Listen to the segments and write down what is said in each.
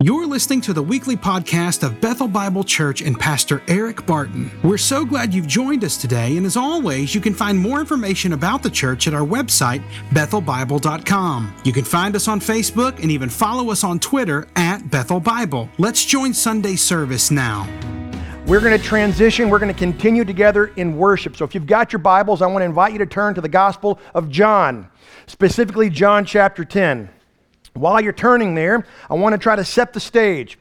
You're listening to the weekly podcast of Bethel Bible Church and Pastor Eric Barton. We're so glad you've joined us today, and as always, you can find more information about the church at our website, bethelbible.com. You can find us on Facebook and even follow us on Twitter at Bethel Bible. Let's join Sunday service now. We're going to transition. We're going to continue together in worship. So if you've got your Bibles, I want to invite you to turn to the Gospel of John, specifically John chapter 10. While you're turning there, I want to try to set the stage.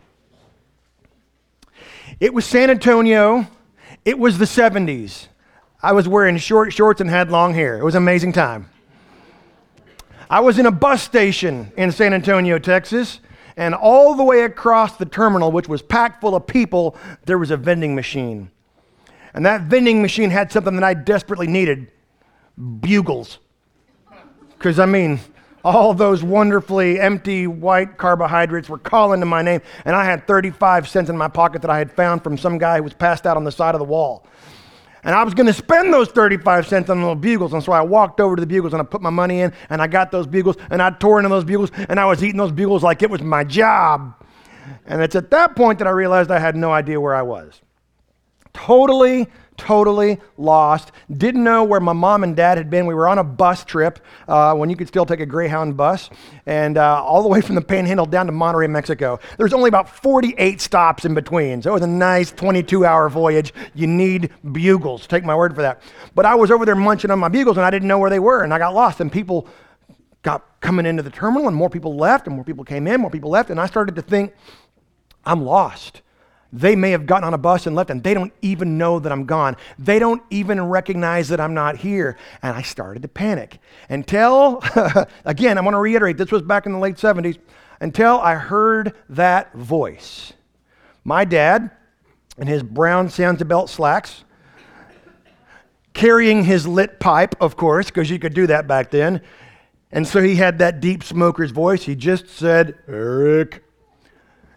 It was San Antonio. It was the 70s. I was wearing short shorts and had long hair. It was an amazing time. I was in a bus station in San Antonio, Texas, and all the way across the terminal, which was packed full of people, there was a vending machine. And that vending machine had something that I desperately needed bugles. Because, I mean, all those wonderfully empty white carbohydrates were calling to my name, and I had 35 cents in my pocket that I had found from some guy who was passed out on the side of the wall. And I was going to spend those 35 cents on little bugles. And so I walked over to the bugles and I put my money in and I got those bugles and I tore into those bugles and I was eating those bugles like it was my job. And it's at that point that I realized I had no idea where I was. Totally totally lost. Didn't know where my mom and dad had been. We were on a bus trip uh, when you could still take a Greyhound bus, and uh, all the way from the Panhandle down to Monterrey, Mexico. There's only about 48 stops in between, so it was a nice 22-hour voyage. You need bugles. Take my word for that. But I was over there munching on my bugles, and I didn't know where they were, and I got lost. And people got coming into the terminal, and more people left, and more people came in, more people left, and I started to think, I'm lost. They may have gotten on a bus and left, and they don't even know that I'm gone. They don't even recognize that I'm not here. And I started to panic until, again, I'm going to reiterate, this was back in the late 70s, until I heard that voice. My dad, in his brown Sansabelt slacks, carrying his lit pipe, of course, because you could do that back then. And so he had that deep smoker's voice. He just said, Eric.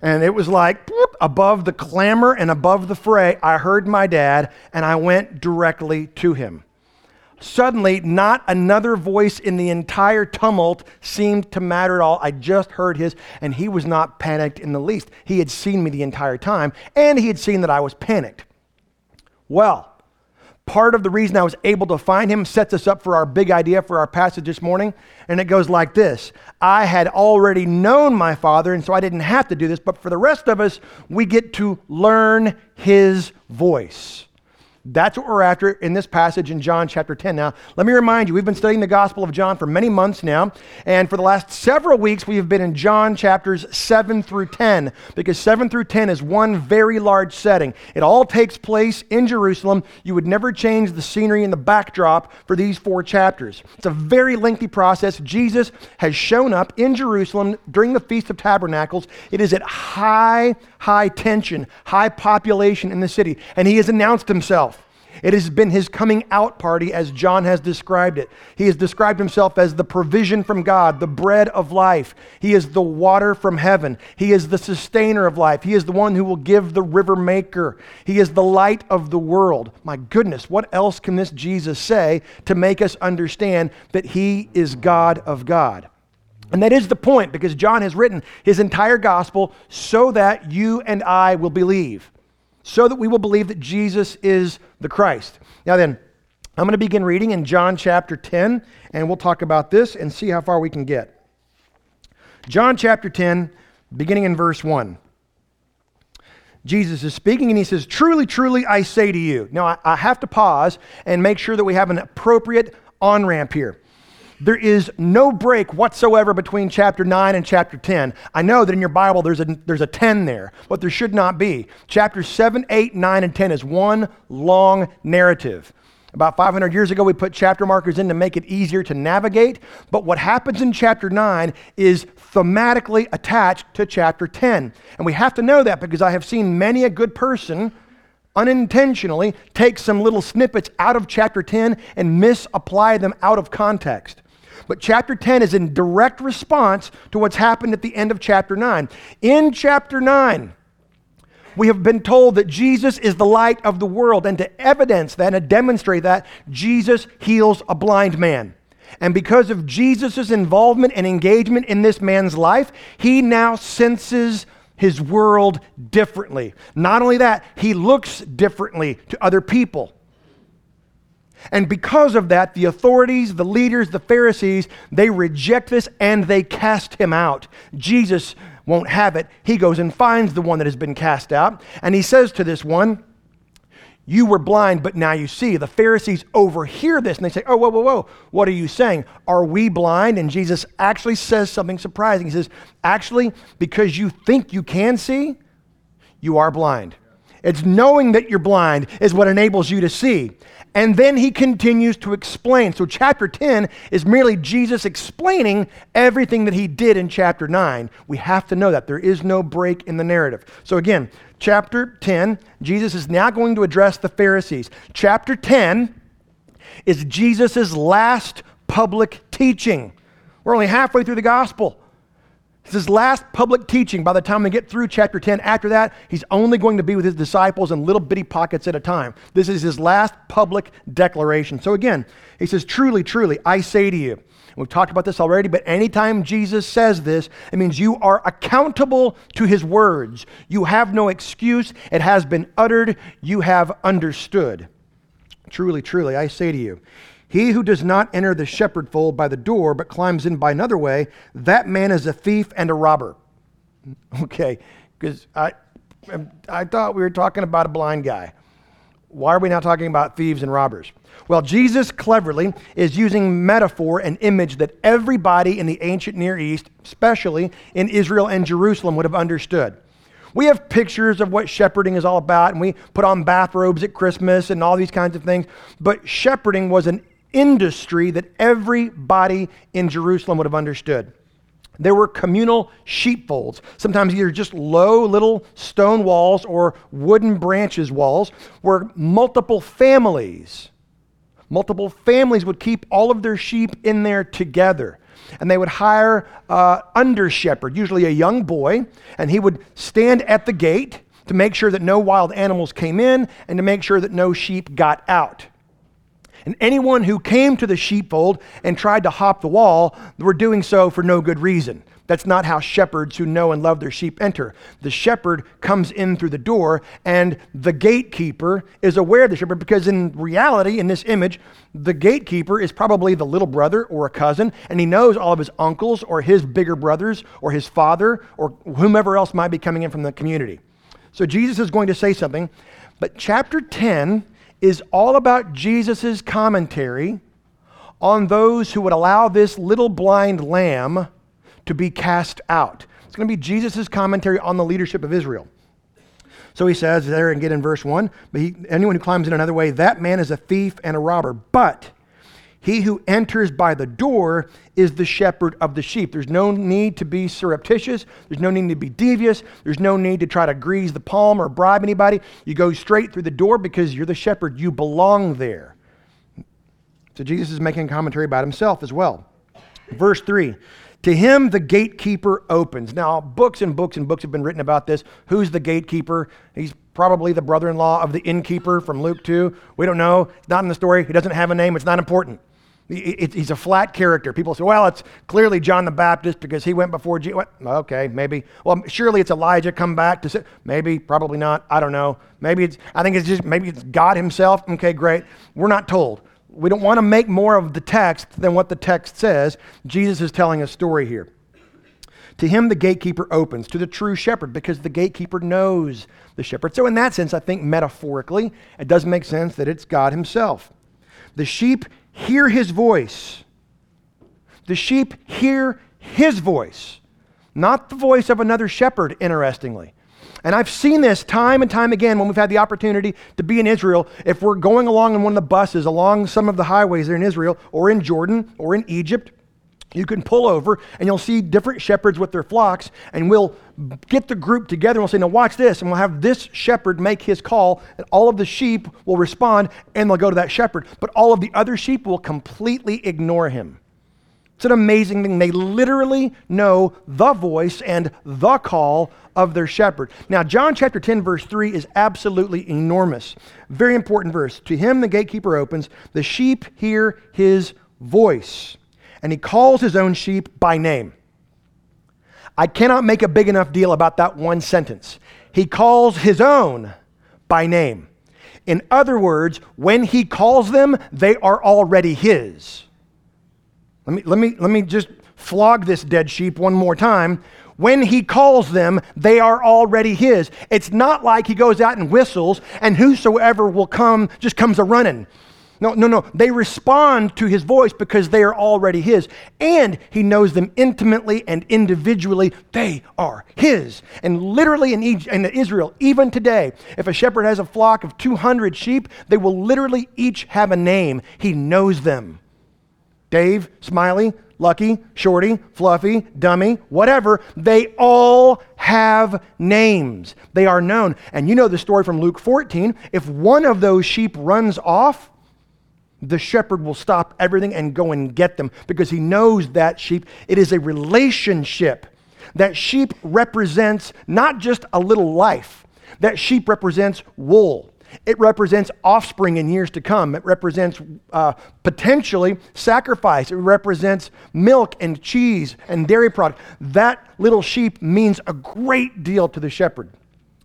And it was like above the clamor and above the fray, I heard my dad and I went directly to him. Suddenly, not another voice in the entire tumult seemed to matter at all. I just heard his, and he was not panicked in the least. He had seen me the entire time, and he had seen that I was panicked. Well, part of the reason I was able to find him sets us up for our big idea for our passage this morning. And it goes like this I had already known my father, and so I didn't have to do this, but for the rest of us, we get to learn his voice. That's what we're after in this passage in John chapter 10. Now, let me remind you, we've been studying the Gospel of John for many months now, and for the last several weeks, we have been in John chapters 7 through 10, because 7 through 10 is one very large setting. It all takes place in Jerusalem. You would never change the scenery and the backdrop for these four chapters. It's a very lengthy process. Jesus has shown up in Jerusalem during the Feast of Tabernacles. It is at high, high tension, high population in the city, and he has announced himself. It has been his coming out party as John has described it. He has described himself as the provision from God, the bread of life. He is the water from heaven. He is the sustainer of life. He is the one who will give the river maker. He is the light of the world. My goodness, what else can this Jesus say to make us understand that he is God of God? And that is the point because John has written his entire gospel so that you and I will believe so that we will believe that Jesus is the Christ. Now, then, I'm going to begin reading in John chapter 10, and we'll talk about this and see how far we can get. John chapter 10, beginning in verse 1. Jesus is speaking and he says, Truly, truly, I say to you. Now, I, have to pause and make sure that we have an appropriate on ramp here. There is no break whatsoever between chapter 9 and chapter 10. I know that in your Bible there's a, there's a 10 there, but there should not be. Chapters 7, 8, 9, and 10 is one long narrative. About 500 years ago, we put chapter markers in to make it easier to navigate. But what happens in chapter 9 is thematically attached to chapter 10. And we have to know that because I have seen many a good person unintentionally take some little snippets out of chapter 10 and misapply them out of context. But chapter 10 is in direct response to what's happened at the end of chapter 9. In chapter 9, we have been told that Jesus is the light of the world, and to evidence that and demonstrate that, Jesus heals a blind man. And because of Jesus' involvement and engagement in this man's life, he now senses his world differently. Not only that, he looks differently to other people. And because of that, the authorities, the leaders, the Pharisees, they reject this and they cast him out. Jesus won't have it. He goes and finds the one that has been cast out. And he says to this one, You were blind, but now you see. The Pharisees overhear this and they say, Oh, whoa, whoa, whoa. What are you saying? Are we blind? And Jesus actually says something surprising. He says, Actually, because you think you can see, you are blind. It's knowing that you're blind is what enables you to see. And then he continues to explain. So, chapter 10 is merely Jesus explaining everything that he did in chapter 9. We have to know that. There is no break in the narrative. So, again, chapter 10, Jesus is now going to address the Pharisees. Chapter 10 is Jesus' last public teaching. We're only halfway through the gospel. It's his last public teaching. By the time we get through chapter 10, after that, he's only going to be with his disciples in little bitty pockets at a time. This is his last public declaration. So again, he says, Truly, truly, I say to you, we've talked about this already, but anytime Jesus says this, it means you are accountable to his words. You have no excuse. It has been uttered. You have understood. Truly, truly, I say to you, he who does not enter the shepherdfold by the door, but climbs in by another way, that man is a thief and a robber. Okay, because I, um, I thought we were talking about a blind guy. Why are we now talking about thieves and robbers? Well, Jesus cleverly is using metaphor and image that everybody in the ancient Near East, especially in Israel and Jerusalem, would have understood. We have pictures of what shepherding is all about, and we put on bathrobes at Christmas and all these kinds of things. But shepherding was an industry that everybody in Jerusalem would have understood. There were communal sheepfolds, sometimes either just low little stone walls or wooden branches walls, where multiple families, multiple families would keep all of their sheep in there together. And they would hire uh, under shepherd, usually a young boy, and he would stand at the gate to make sure that no wild animals came in and to make sure that no sheep got out. And anyone who came to the sheepfold and tried to hop the wall were doing so for no good reason. That's not how shepherds who know and love their sheep enter. The shepherd comes in through the door, and the gatekeeper is aware of the shepherd because, in reality, in this image, the gatekeeper is probably the little brother or a cousin, and he knows all of his uncles or his bigger brothers or his father or whomever else might be coming in from the community. So Jesus is going to say something, but chapter 10 is all about Jesus' commentary on those who would allow this little blind lamb to be cast out. It's going to be Jesus' commentary on the leadership of Israel. So he says there and get in verse 1 But he, anyone who climbs in another way, that man is a thief and a robber. But he who enters by the door is the shepherd of the sheep. There's no need to be surreptitious. There's no need to be devious. There's no need to try to grease the palm or bribe anybody. You go straight through the door because you're the shepherd. You belong there. So Jesus is making a commentary about himself as well. Verse 3 To him the gatekeeper opens. Now, books and books and books have been written about this. Who's the gatekeeper? He's probably the brother in law of the innkeeper from Luke 2. We don't know. It's not in the story. He doesn't have a name. It's not important. He's a flat character. People say, well, it's clearly John the Baptist because he went before Jesus. Okay, maybe. Well, surely it's Elijah come back to say, maybe, probably not. I don't know. Maybe it's, I think it's just, maybe it's God himself. Okay, great. We're not told. We don't want to make more of the text than what the text says. Jesus is telling a story here. To him, the gatekeeper opens, to the true shepherd, because the gatekeeper knows the shepherd. So, in that sense, I think metaphorically, it does make sense that it's God himself. The sheep hear his voice. The sheep hear his voice, not the voice of another shepherd, interestingly. And I've seen this time and time again when we've had the opportunity to be in Israel. If we're going along in one of the buses along some of the highways there in Israel or in Jordan or in Egypt, you can pull over and you'll see different shepherds with their flocks, and we'll get the group together and we'll say, Now, watch this. And we'll have this shepherd make his call, and all of the sheep will respond and they'll go to that shepherd. But all of the other sheep will completely ignore him. It's an amazing thing. They literally know the voice and the call of their shepherd. Now, John chapter 10, verse 3 is absolutely enormous. Very important verse. To him the gatekeeper opens, the sheep hear his voice and he calls his own sheep by name. I cannot make a big enough deal about that one sentence. He calls his own by name. In other words, when he calls them, they are already his. Let me, let me, let me just flog this dead sheep one more time. When he calls them, they are already his. It's not like he goes out and whistles and whosoever will come just comes a running. No, no, no. They respond to his voice because they are already his. And he knows them intimately and individually. They are his. And literally in, Egypt, in Israel, even today, if a shepherd has a flock of 200 sheep, they will literally each have a name. He knows them. Dave, Smiley, Lucky, Shorty, Fluffy, Dummy, whatever, they all have names. They are known. And you know the story from Luke 14. If one of those sheep runs off, the shepherd will stop everything and go and get them because he knows that sheep. It is a relationship. That sheep represents not just a little life, that sheep represents wool. It represents offspring in years to come. It represents uh, potentially sacrifice. It represents milk and cheese and dairy product. That little sheep means a great deal to the shepherd.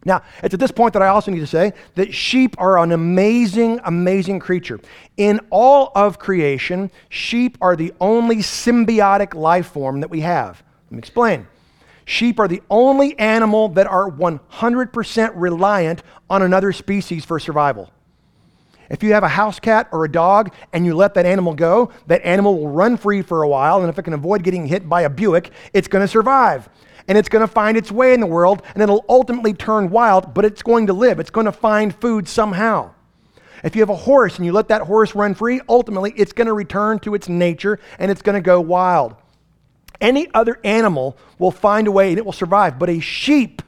Now, it's at this point that I also need to say that sheep are an amazing, amazing creature. In all of creation, sheep are the only symbiotic life form that we have. Let me explain. Sheep are the only animal that are 100% reliant on another species for survival. If you have a house cat or a dog and you let that animal go, that animal will run free for a while, and if it can avoid getting hit by a Buick, it's going to survive and it's going to find its way in the world and it'll ultimately turn wild, but it's going to live. It's going to find food somehow. If you have a horse and you let that horse run free, ultimately it's going to return to its nature and it's going to go wild. Any other animal will find a way and it will survive, but a sheep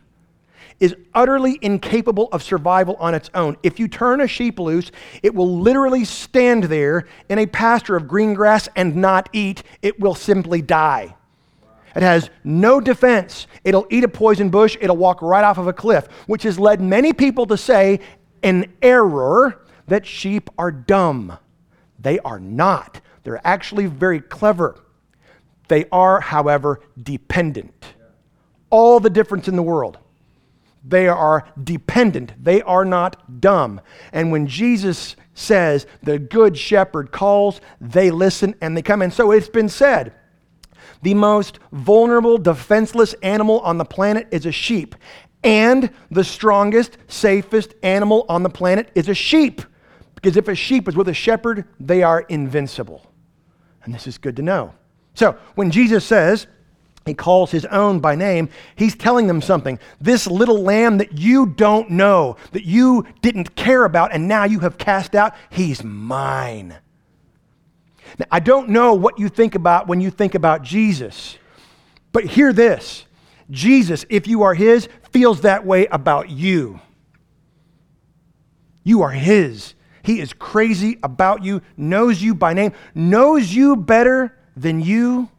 is utterly incapable of survival on its own. If you turn a sheep loose, it will literally stand there in a pasture of green grass and not eat. It will simply die. It has no defense. It'll eat a poison bush, it'll walk right off of a cliff, which has led many people to say, in error, that sheep are dumb. They are not. They're actually very clever. They are, however, dependent. All the difference in the world. They are dependent. They are not dumb. And when Jesus says the good shepherd calls, they listen and they come. And so it's been said the most vulnerable, defenseless animal on the planet is a sheep. And the strongest, safest animal on the planet is a sheep. Because if a sheep is with a shepherd, they are invincible. And this is good to know. So when Jesus says, he calls his own by name, he's telling them something. This little lamb that you don't know, that you didn't care about, and now you have cast out, he's mine. Now, I don't know what you think about when you think about Jesus, but hear this Jesus, if you are His, feels that way about you. You are His. He is crazy about you, knows you by name, knows you better than you.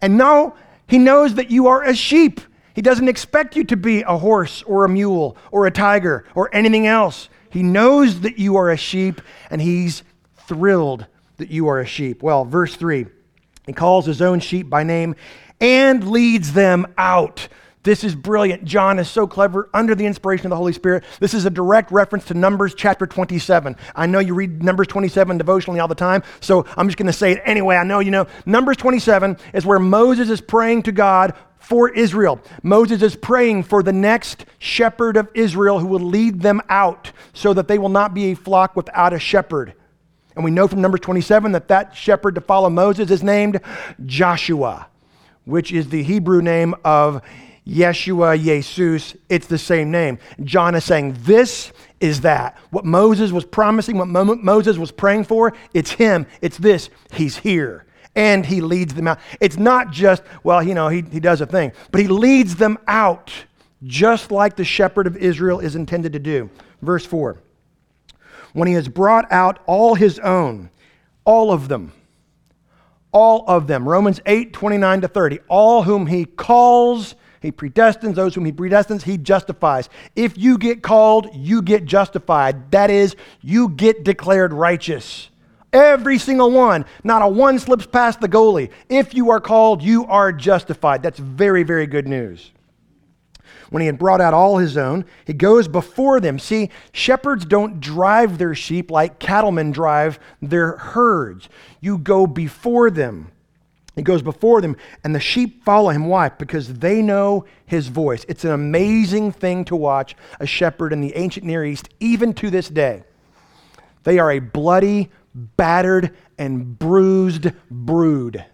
And now He knows that you are a sheep. He doesn't expect you to be a horse or a mule or a tiger or anything else. He knows that you are a sheep and He's thrilled that you are a sheep. Well, verse 3 he calls his own sheep by name and leads them out. This is brilliant. John is so clever under the inspiration of the Holy Spirit. This is a direct reference to Numbers chapter 27. I know you read Numbers 27 devotionally all the time, so I'm just going to say it anyway. I know you know. Numbers 27 is where Moses is praying to God for Israel. Moses is praying for the next shepherd of Israel who will lead them out so that they will not be a flock without a shepherd. And we know from Numbers 27 that that shepherd to follow Moses is named Joshua, which is the Hebrew name of Yeshua, Jesus. It's the same name. John is saying, This is that. What Moses was promising, what Mo- Moses was praying for, it's him. It's this. He's here. And he leads them out. It's not just, well, you know, he, he does a thing, but he leads them out just like the shepherd of Israel is intended to do. Verse 4 when he has brought out all his own, all of them, all of them. Romans 8, 29 to 30. All whom he calls, he predestines. Those whom he predestines, he justifies. If you get called, you get justified. That is, you get declared righteous. Every single one. Not a one slips past the goalie. If you are called, you are justified. That's very, very good news. When he had brought out all his own, he goes before them. See, shepherds don't drive their sheep like cattlemen drive their herds. You go before them. He goes before them, and the sheep follow him. Why? Because they know his voice. It's an amazing thing to watch a shepherd in the ancient Near East, even to this day. They are a bloody, battered, and bruised brood.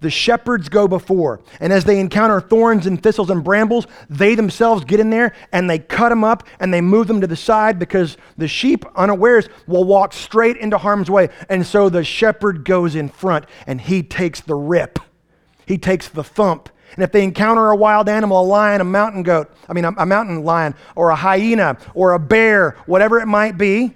The shepherds go before, and as they encounter thorns and thistles and brambles, they themselves get in there and they cut them up and they move them to the side because the sheep, unawares, will walk straight into harm's way. And so the shepherd goes in front and he takes the rip, he takes the thump. And if they encounter a wild animal, a lion, a mountain goat, I mean, a, a mountain lion, or a hyena, or a bear, whatever it might be,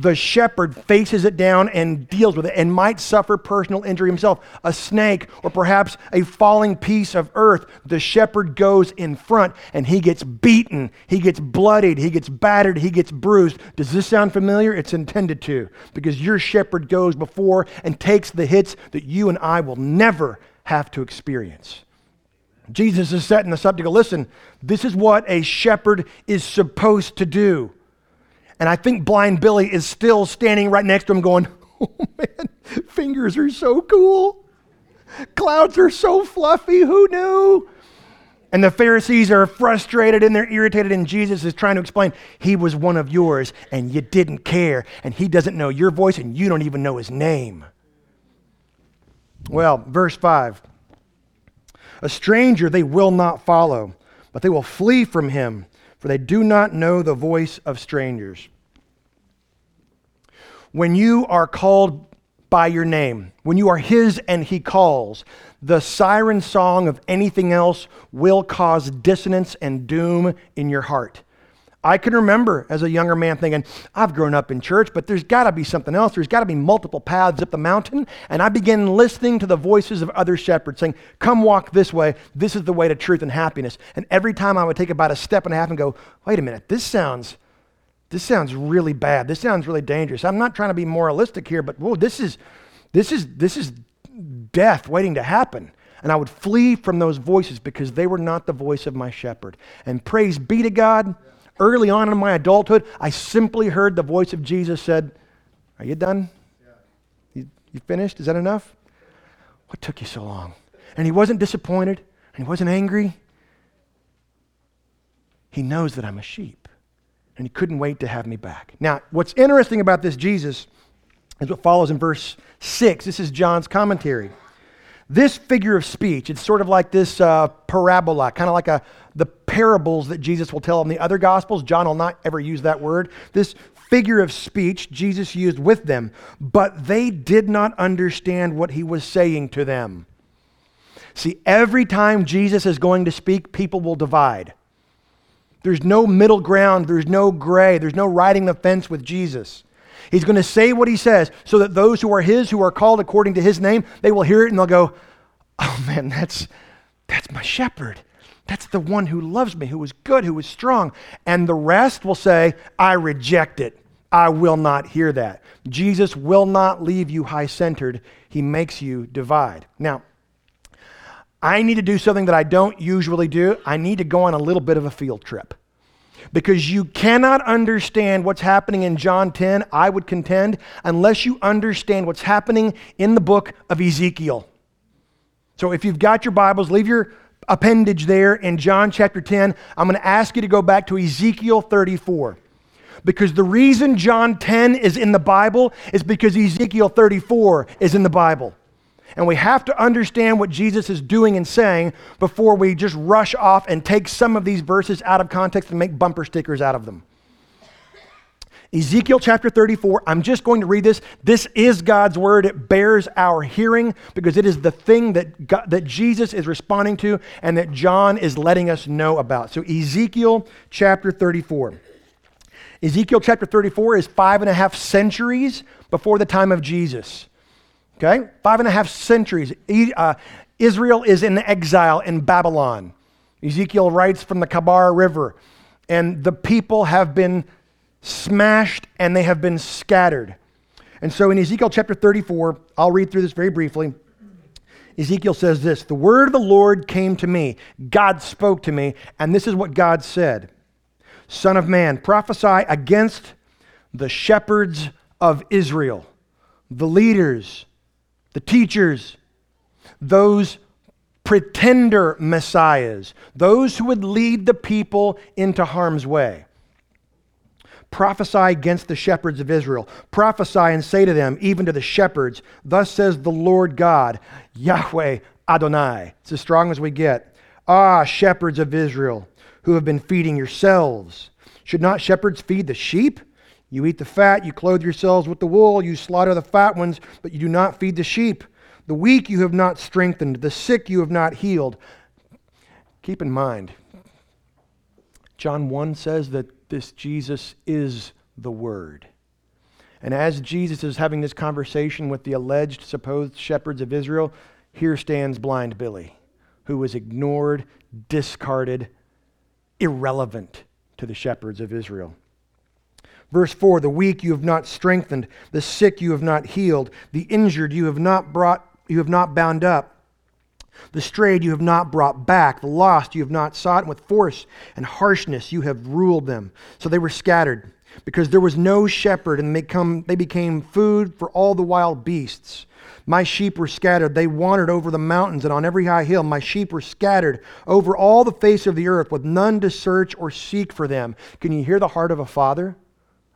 the shepherd faces it down and deals with it and might suffer personal injury himself. A snake or perhaps a falling piece of earth, the shepherd goes in front and he gets beaten, he gets bloodied, he gets battered, he gets bruised. Does this sound familiar? It's intended to because your shepherd goes before and takes the hits that you and I will never have to experience. Jesus is setting us up to go, listen, this is what a shepherd is supposed to do. And I think Blind Billy is still standing right next to him going, Oh man, fingers are so cool. Clouds are so fluffy. Who knew? And the Pharisees are frustrated and they're irritated, and Jesus is trying to explain, He was one of yours and you didn't care, and He doesn't know your voice and you don't even know His name. Well, verse 5 A stranger they will not follow, but they will flee from Him for they do not know the voice of strangers. When you are called by your name, when you are His and He calls, the siren song of anything else will cause dissonance and doom in your heart. I can remember as a younger man thinking, I've grown up in church, but there's got to be something else. There's got to be multiple paths up the mountain. And I began listening to the voices of other shepherds saying, Come walk this way. This is the way to truth and happiness. And every time I would take about a step and a half and go, Wait a minute, this sounds. This sounds really bad. This sounds really dangerous. I'm not trying to be moralistic here, but whoa, this is this is this is death waiting to happen. And I would flee from those voices because they were not the voice of my shepherd. And praise be to God early on in my adulthood, I simply heard the voice of Jesus said, Are you done? Yeah. You, you finished? Is that enough? What took you so long? And he wasn't disappointed and he wasn't angry. He knows that I'm a sheep and he couldn't wait to have me back. Now, what's interesting about this Jesus is what follows in verse 6. This is John's commentary. This figure of speech, it's sort of like this uh, parabola, kind of like a, the parables that Jesus will tell in the other gospels. John will not ever use that word. This figure of speech Jesus used with them, but they did not understand what he was saying to them. See, every time Jesus is going to speak, people will divide. There's no middle ground, there's no gray, there's no riding the fence with Jesus. He's going to say what he says so that those who are his, who are called according to his name, they will hear it and they'll go, Oh man, that's, that's my shepherd. That's the one who loves me, who is good, who is strong. And the rest will say, I reject it. I will not hear that. Jesus will not leave you high centered, he makes you divide. Now, I need to do something that I don't usually do. I need to go on a little bit of a field trip because you cannot understand what's happening in John 10, I would contend, unless you understand what's happening in the book of Ezekiel. So if you've got your Bibles, leave your appendage there in John chapter 10. I'm going to ask you to go back to Ezekiel 34. Because the reason John 10 is in the Bible is because Ezekiel 34 is in the Bible. And we have to understand what Jesus is doing and saying before we just rush off and take some of these verses out of context and make bumper stickers out of them. Ezekiel chapter 34, I'm just going to read this. This is God's word. It bears our hearing because it is the thing that, God, that Jesus is responding to and that John is letting us know about. So, Ezekiel chapter 34. Ezekiel chapter 34 is five and a half centuries before the time of Jesus. Okay? Five and a half centuries. Uh, Israel is in exile in Babylon. Ezekiel writes from the Chebar River, and the people have been smashed and they have been scattered. And so in Ezekiel chapter 34, I'll read through this very briefly. Ezekiel says this The word of the Lord came to me. God spoke to me, and this is what God said Son of man, prophesy against the shepherds of Israel, the leaders, the teachers, those pretender messiahs, those who would lead the people into harm's way. Prophesy against the shepherds of Israel. Prophesy and say to them, even to the shepherds, Thus says the Lord God, Yahweh Adonai. It's as strong as we get. Ah, shepherds of Israel, who have been feeding yourselves. Should not shepherds feed the sheep? You eat the fat, you clothe yourselves with the wool, you slaughter the fat ones, but you do not feed the sheep. The weak you have not strengthened, the sick you have not healed. Keep in mind, John 1 says that this Jesus is the Word. And as Jesus is having this conversation with the alleged supposed shepherds of Israel, here stands blind Billy, who was ignored, discarded, irrelevant to the shepherds of Israel. Verse 4 The weak you have not strengthened, the sick you have not healed, the injured you have not brought you have not bound up. The strayed you have not brought back, the lost you have not sought, and with force and harshness you have ruled them. So they were scattered, because there was no shepherd, and they, come, they became food for all the wild beasts. My sheep were scattered. They wandered over the mountains and on every high hill. My sheep were scattered over all the face of the earth, with none to search or seek for them. Can you hear the heart of a father,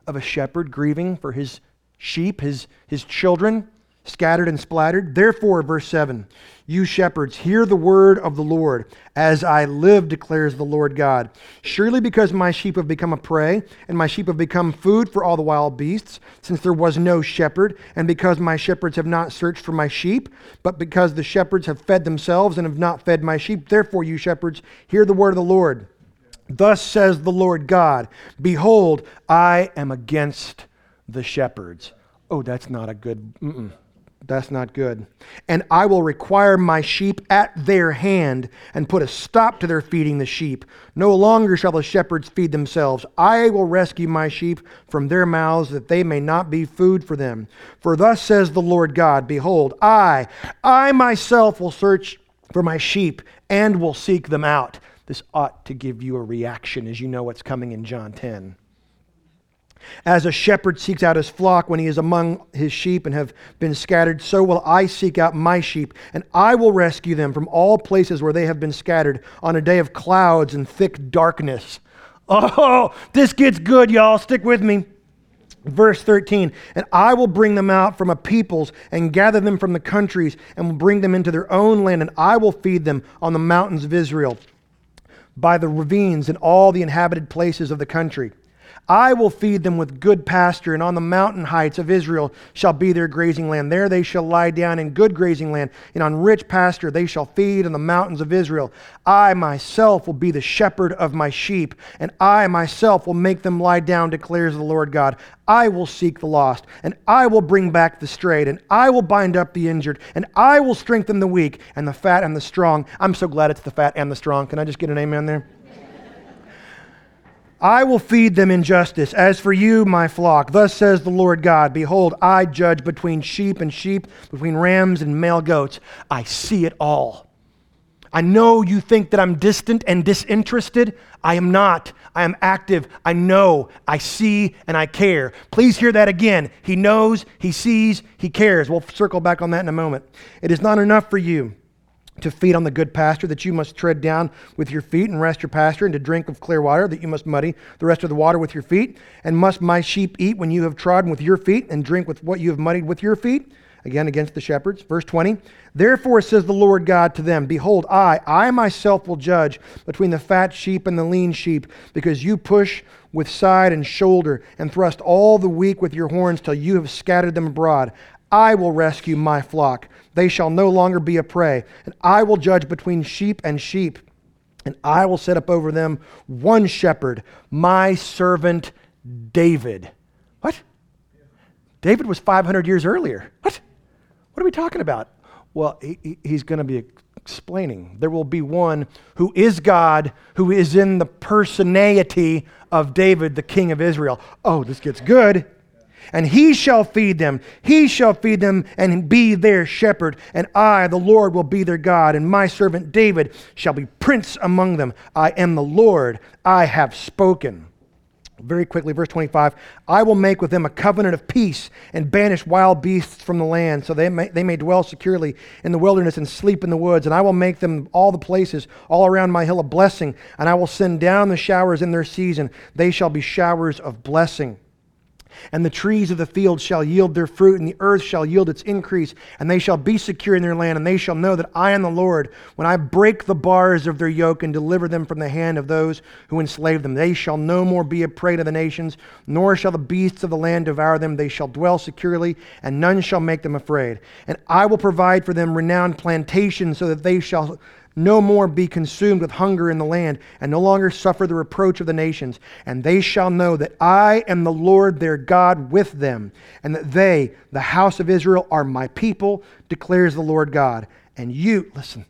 of a shepherd grieving for his sheep, his, his children? scattered and splattered. Therefore, verse 7 You shepherds, hear the word of the Lord. As I live, declares the Lord God. Surely because my sheep have become a prey, and my sheep have become food for all the wild beasts, since there was no shepherd, and because my shepherds have not searched for my sheep, but because the shepherds have fed themselves and have not fed my sheep, therefore, you shepherds, hear the word of the Lord. Thus says the Lord God Behold, I am against the shepherds. Oh, that's not a good. Mm-mm. That's not good. And I will require my sheep at their hand and put a stop to their feeding the sheep. No longer shall the shepherds feed themselves. I will rescue my sheep from their mouths that they may not be food for them. For thus says the Lord God Behold, I, I myself will search for my sheep and will seek them out. This ought to give you a reaction as you know what's coming in John 10. As a shepherd seeks out his flock when he is among his sheep and have been scattered, so will I seek out my sheep, and I will rescue them from all places where they have been scattered on a day of clouds and thick darkness. Oh, this gets good, y'all. Stick with me. Verse 13, and I will bring them out from a peoples and gather them from the countries and will bring them into their own land, and I will feed them on the mountains of Israel, by the ravines and all the inhabited places of the country. I will feed them with good pasture, and on the mountain heights of Israel shall be their grazing land. There they shall lie down in good grazing land, and on rich pasture they shall feed on the mountains of Israel. I myself will be the shepherd of my sheep, and I myself will make them lie down, declares the Lord God. I will seek the lost, and I will bring back the strayed, and I will bind up the injured, and I will strengthen the weak, and the fat and the strong. I'm so glad it's the fat and the strong. Can I just get an amen there? I will feed them in justice. As for you, my flock, thus says the Lord God Behold, I judge between sheep and sheep, between rams and male goats. I see it all. I know you think that I'm distant and disinterested. I am not. I am active. I know. I see and I care. Please hear that again. He knows, He sees, He cares. We'll circle back on that in a moment. It is not enough for you to feed on the good pasture that you must tread down with your feet and rest your pasture, and to drink of clear water that you must muddy the rest of the water with your feet. And must my sheep eat when you have trodden with your feet, and drink with what you have muddied with your feet? Again, against the shepherds. Verse 20. Therefore says the Lord God to them Behold, I, I myself will judge between the fat sheep and the lean sheep, because you push with side and shoulder, and thrust all the weak with your horns till you have scattered them abroad. I will rescue my flock. They shall no longer be a prey. And I will judge between sheep and sheep. And I will set up over them one shepherd, my servant David. What? David was 500 years earlier. What? What are we talking about? Well, he, he's going to be explaining. There will be one who is God, who is in the personality of David, the king of Israel. Oh, this gets good. And he shall feed them. He shall feed them and be their shepherd. And I, the Lord, will be their God. And my servant David shall be prince among them. I am the Lord. I have spoken. Very quickly, verse 25 I will make with them a covenant of peace and banish wild beasts from the land, so they may, they may dwell securely in the wilderness and sleep in the woods. And I will make them all the places all around my hill a blessing, and I will send down the showers in their season. They shall be showers of blessing. And the trees of the field shall yield their fruit, and the earth shall yield its increase, and they shall be secure in their land, and they shall know that I am the Lord when I break the bars of their yoke and deliver them from the hand of those who enslave them. They shall no more be a prey to the nations, nor shall the beasts of the land devour them. They shall dwell securely, and none shall make them afraid. And I will provide for them renowned plantations, so that they shall no more be consumed with hunger in the land, and no longer suffer the reproach of the nations. And they shall know that I am the Lord their God with them, and that they, the house of Israel, are my people, declares the Lord God. And you, listen,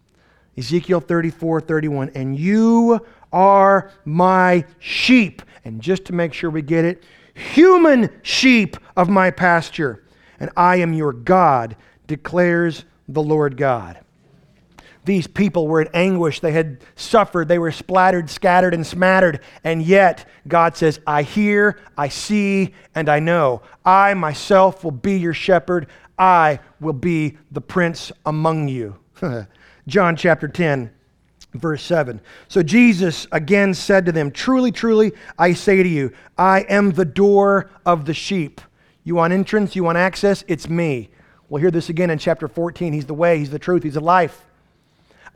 Ezekiel 34 31, and you are my sheep. And just to make sure we get it, human sheep of my pasture, and I am your God, declares the Lord God these people were in anguish. They had suffered. They were splattered, scattered, and smattered. And yet, God says, I hear, I see, and I know. I myself will be your shepherd. I will be the prince among you. John chapter 10, verse 7. So Jesus again said to them, Truly, truly, I say to you, I am the door of the sheep. You want entrance? You want access? It's me. We'll hear this again in chapter 14. He's the way, He's the truth, He's the life.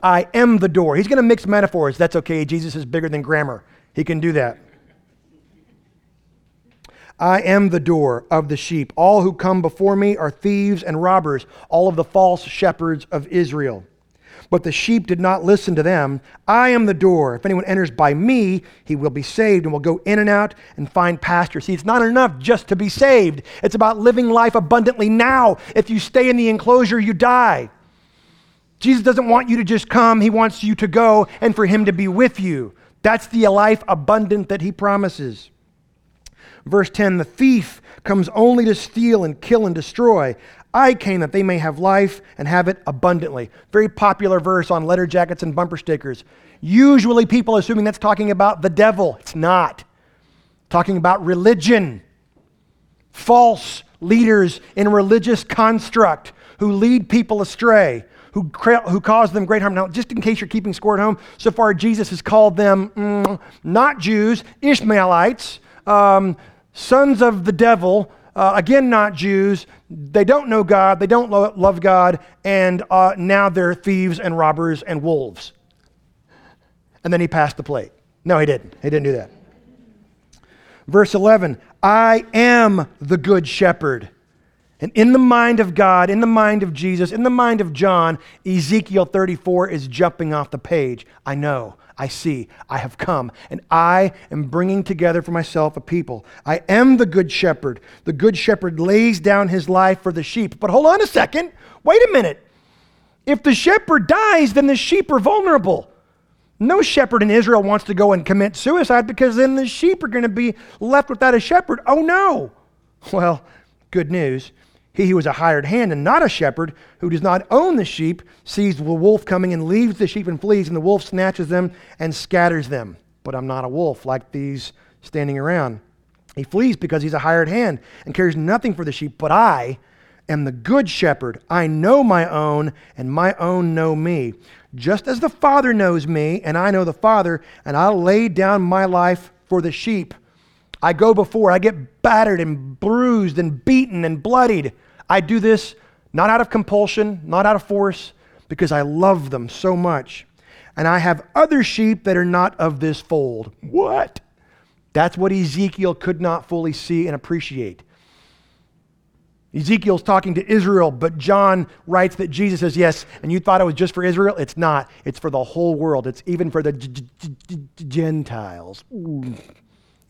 I am the door. He's going to mix metaphors. That's okay. Jesus is bigger than grammar. He can do that. I am the door of the sheep. All who come before me are thieves and robbers, all of the false shepherds of Israel. But the sheep did not listen to them. I am the door. If anyone enters by me, he will be saved and will go in and out and find pasture. See, it's not enough just to be saved, it's about living life abundantly now. If you stay in the enclosure, you die. Jesus doesn't want you to just come, He wants you to go and for Him to be with you. That's the life abundant that He promises. Verse 10 The thief comes only to steal and kill and destroy. I came that they may have life and have it abundantly. Very popular verse on letter jackets and bumper stickers. Usually people assuming that's talking about the devil. It's not. Talking about religion. False leaders in religious construct who lead people astray who, who caused them great harm. Now, just in case you're keeping score at home, so far Jesus has called them mm, not Jews, Ishmaelites, um, sons of the devil, uh, again, not Jews. They don't know God, they don't lo- love God, and uh, now they're thieves and robbers and wolves. And then he passed the plate. No, he didn't. He didn't do that. Verse 11 I am the good shepherd. And in the mind of God, in the mind of Jesus, in the mind of John, Ezekiel 34 is jumping off the page. I know, I see, I have come, and I am bringing together for myself a people. I am the good shepherd. The good shepherd lays down his life for the sheep. But hold on a second. Wait a minute. If the shepherd dies, then the sheep are vulnerable. No shepherd in Israel wants to go and commit suicide because then the sheep are going to be left without a shepherd. Oh no. Well, good news. He who is a hired hand and not a shepherd, who does not own the sheep, sees the wolf coming and leaves the sheep and flees, and the wolf snatches them and scatters them. But I'm not a wolf like these standing around. He flees because he's a hired hand and cares nothing for the sheep. But I am the good shepherd. I know my own, and my own know me. Just as the Father knows me, and I know the Father, and I lay down my life for the sheep. I go before, I get battered and bruised and beaten and bloodied. I do this not out of compulsion, not out of force, because I love them so much. And I have other sheep that are not of this fold. What? That's what Ezekiel could not fully see and appreciate. Ezekiel's talking to Israel, but John writes that Jesus says, Yes, and you thought it was just for Israel? It's not. It's for the whole world. It's even for the Gentiles. Ooh.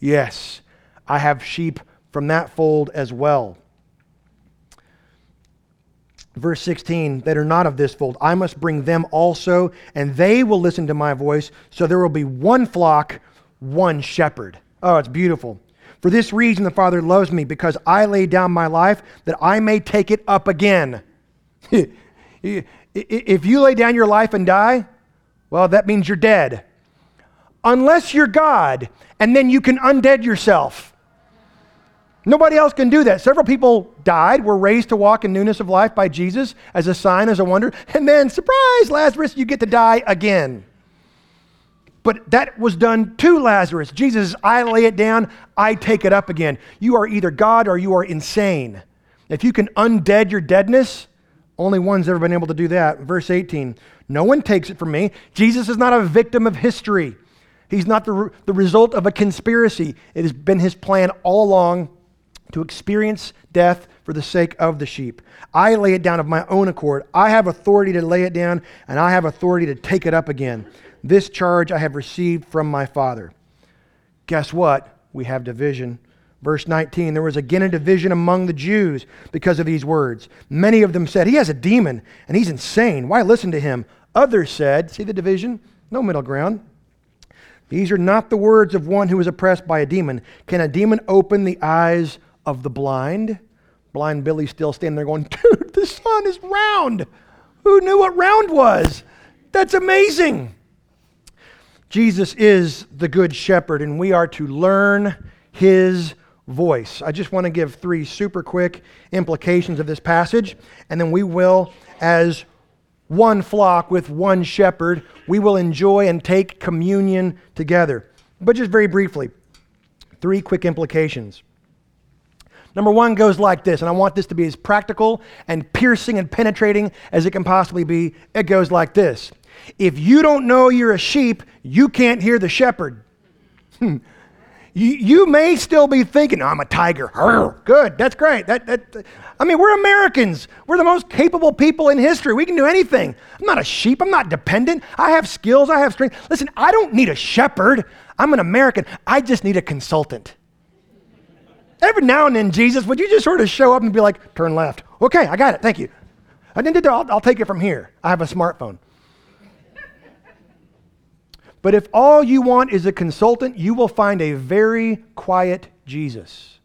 Yes, I have sheep from that fold as well verse 16, that are not of this fold. I must bring them also, and they will listen to my voice. So there will be one flock, one shepherd. Oh, it's beautiful. For this reason, the Father loves me, because I lay down my life that I may take it up again. if you lay down your life and die, well, that means you're dead. Unless you're God, and then you can undead yourself. Nobody else can do that. Several people died, were raised to walk in newness of life by Jesus as a sign, as a wonder. And then, surprise, Lazarus, you get to die again. But that was done to Lazarus. Jesus, I lay it down, I take it up again. You are either God or you are insane. If you can undead your deadness, only one's ever been able to do that. Verse 18 No one takes it from me. Jesus is not a victim of history, he's not the, the result of a conspiracy. It has been his plan all along to experience death for the sake of the sheep. I lay it down of my own accord. I have authority to lay it down, and I have authority to take it up again. This charge I have received from my Father. Guess what? We have division. Verse 19 There was again a division among the Jews because of these words. Many of them said, He has a demon, and he's insane. Why listen to him? Others said, See the division? No middle ground. These are not the words of one who is oppressed by a demon. Can a demon open the eyes of the blind. Blind Billy still standing there going, Dude, the sun is round. Who knew what round was? That's amazing. Jesus is the good shepherd, and we are to learn his voice. I just want to give three super quick implications of this passage, and then we will, as one flock with one shepherd, we will enjoy and take communion together. But just very briefly, three quick implications. Number one goes like this, and I want this to be as practical and piercing and penetrating as it can possibly be. It goes like this If you don't know you're a sheep, you can't hear the shepherd. Hmm. you, you may still be thinking, I'm a tiger. Good, that's great. That, that, I mean, we're Americans. We're the most capable people in history. We can do anything. I'm not a sheep. I'm not dependent. I have skills. I have strength. Listen, I don't need a shepherd. I'm an American. I just need a consultant. Every now and then, Jesus, would you just sort of show up and be like, turn left? Okay, I got it. Thank you. I didn't do I'll, I'll take it from here. I have a smartphone. But if all you want is a consultant, you will find a very quiet Jesus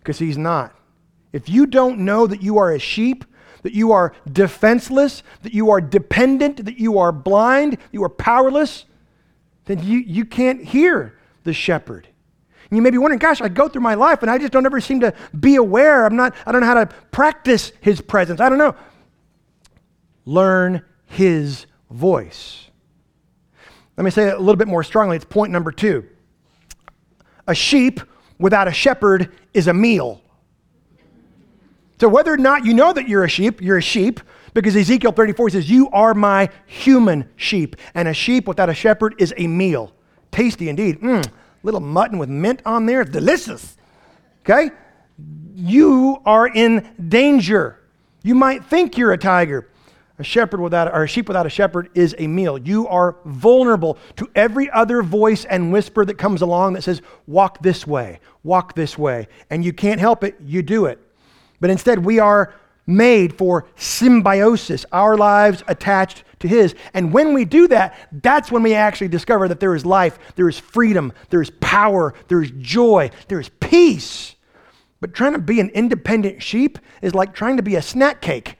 because he's not. If you don't know that you are a sheep, that you are defenseless, that you are dependent, that you are blind, you are powerless, then you, you can't hear the shepherd. You may be wondering, gosh, I go through my life and I just don't ever seem to be aware. I'm not, I don't know how to practice his presence. I don't know. Learn his voice. Let me say it a little bit more strongly. It's point number two. A sheep without a shepherd is a meal. So, whether or not you know that you're a sheep, you're a sheep, because Ezekiel 34 says, You are my human sheep. And a sheep without a shepherd is a meal. Tasty indeed. Mm, little mutton with mint on there. It's delicious. Okay? You are in danger. You might think you're a tiger. A shepherd without, or a sheep without a shepherd is a meal. You are vulnerable to every other voice and whisper that comes along that says, walk this way, walk this way. And you can't help it, you do it. But instead, we are made for symbiosis, our lives attached to His. And when we do that, that's when we actually discover that there is life, there is freedom, there is power, there is joy, there is peace. But trying to be an independent sheep is like trying to be a snack cake.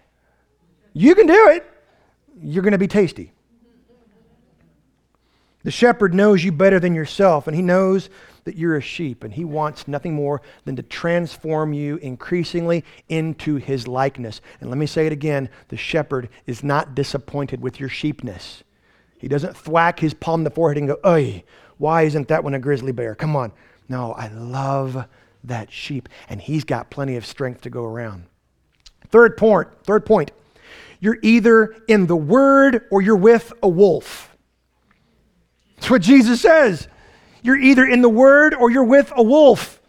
You can do it, you're going to be tasty. The shepherd knows you better than yourself, and he knows that you're a sheep, and he wants nothing more than to transform you increasingly into his likeness. And let me say it again the shepherd is not disappointed with your sheepness. He doesn't thwack his palm in the forehead and go, Oy, why isn't that one a grizzly bear? Come on. No, I love that sheep, and he's got plenty of strength to go around. Third point, third point. You're either in the word or you're with a wolf. That's what Jesus says. You're either in the Word or you're with a wolf.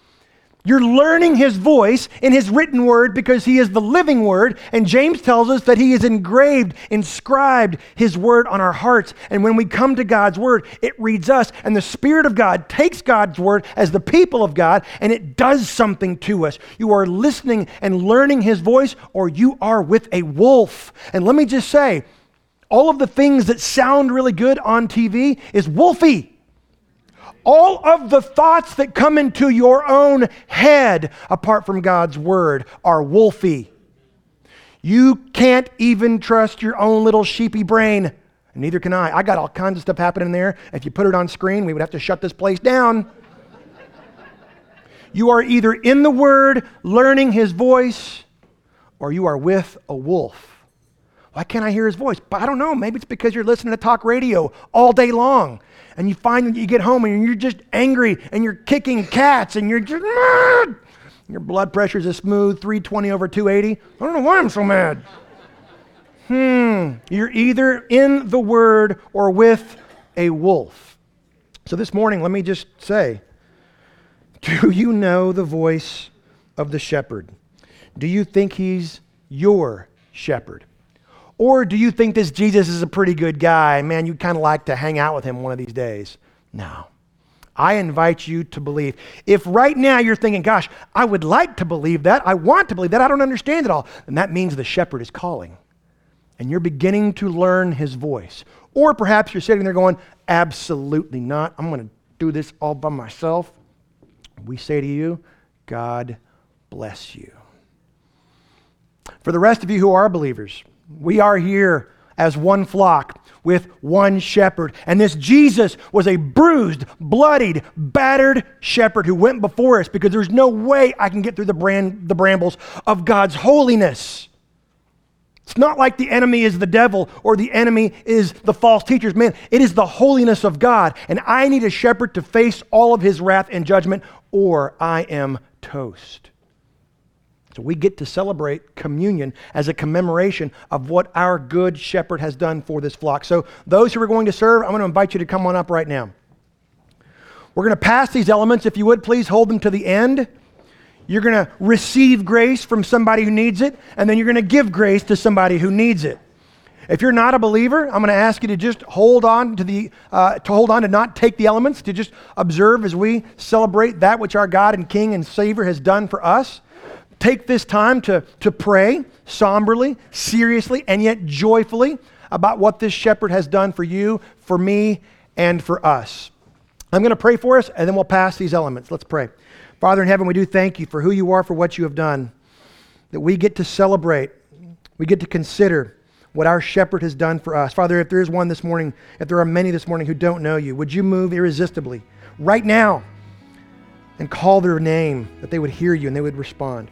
You're learning his voice in his written word because he is the living word. And James tells us that he is engraved, inscribed his word on our hearts. And when we come to God's word, it reads us. And the Spirit of God takes God's word as the people of God and it does something to us. You are listening and learning his voice, or you are with a wolf. And let me just say, all of the things that sound really good on TV is wolfy. All of the thoughts that come into your own head apart from God's word are wolfy. You can't even trust your own little sheepy brain. Neither can I. I got all kinds of stuff happening there. If you put it on screen, we would have to shut this place down. you are either in the Word, learning His voice, or you are with a wolf. Why can't I hear His voice? But I don't know. Maybe it's because you're listening to talk radio all day long. And you find that you get home and you're just angry and you're kicking cats and you're just mad. Your blood pressure's a smooth 320 over 280. I don't know why I'm so mad. Hmm, you're either in the Word or with a wolf. So this morning, let me just say do you know the voice of the shepherd? Do you think he's your shepherd? Or do you think this Jesus is a pretty good guy? Man, you'd kind of like to hang out with him one of these days. No. I invite you to believe. If right now you're thinking, gosh, I would like to believe that, I want to believe that, I don't understand it all, then that means the shepherd is calling and you're beginning to learn his voice. Or perhaps you're sitting there going, absolutely not. I'm going to do this all by myself. We say to you, God bless you. For the rest of you who are believers, we are here as one flock with one shepherd. And this Jesus was a bruised, bloodied, battered shepherd who went before us because there's no way I can get through the, brand, the brambles of God's holiness. It's not like the enemy is the devil or the enemy is the false teachers. Man, it is the holiness of God. And I need a shepherd to face all of his wrath and judgment, or I am toast. So we get to celebrate communion as a commemoration of what our good shepherd has done for this flock. So, those who are going to serve, I'm going to invite you to come on up right now. We're going to pass these elements. If you would, please hold them to the end. You're going to receive grace from somebody who needs it, and then you're going to give grace to somebody who needs it. If you're not a believer, I'm going to ask you to just hold on to the uh, to hold on to not take the elements, to just observe as we celebrate that which our God and King and Savior has done for us. Take this time to, to pray somberly, seriously, and yet joyfully about what this shepherd has done for you, for me, and for us. I'm going to pray for us, and then we'll pass these elements. Let's pray. Father in heaven, we do thank you for who you are, for what you have done, that we get to celebrate, we get to consider what our shepherd has done for us. Father, if there is one this morning, if there are many this morning who don't know you, would you move irresistibly right now and call their name that they would hear you and they would respond?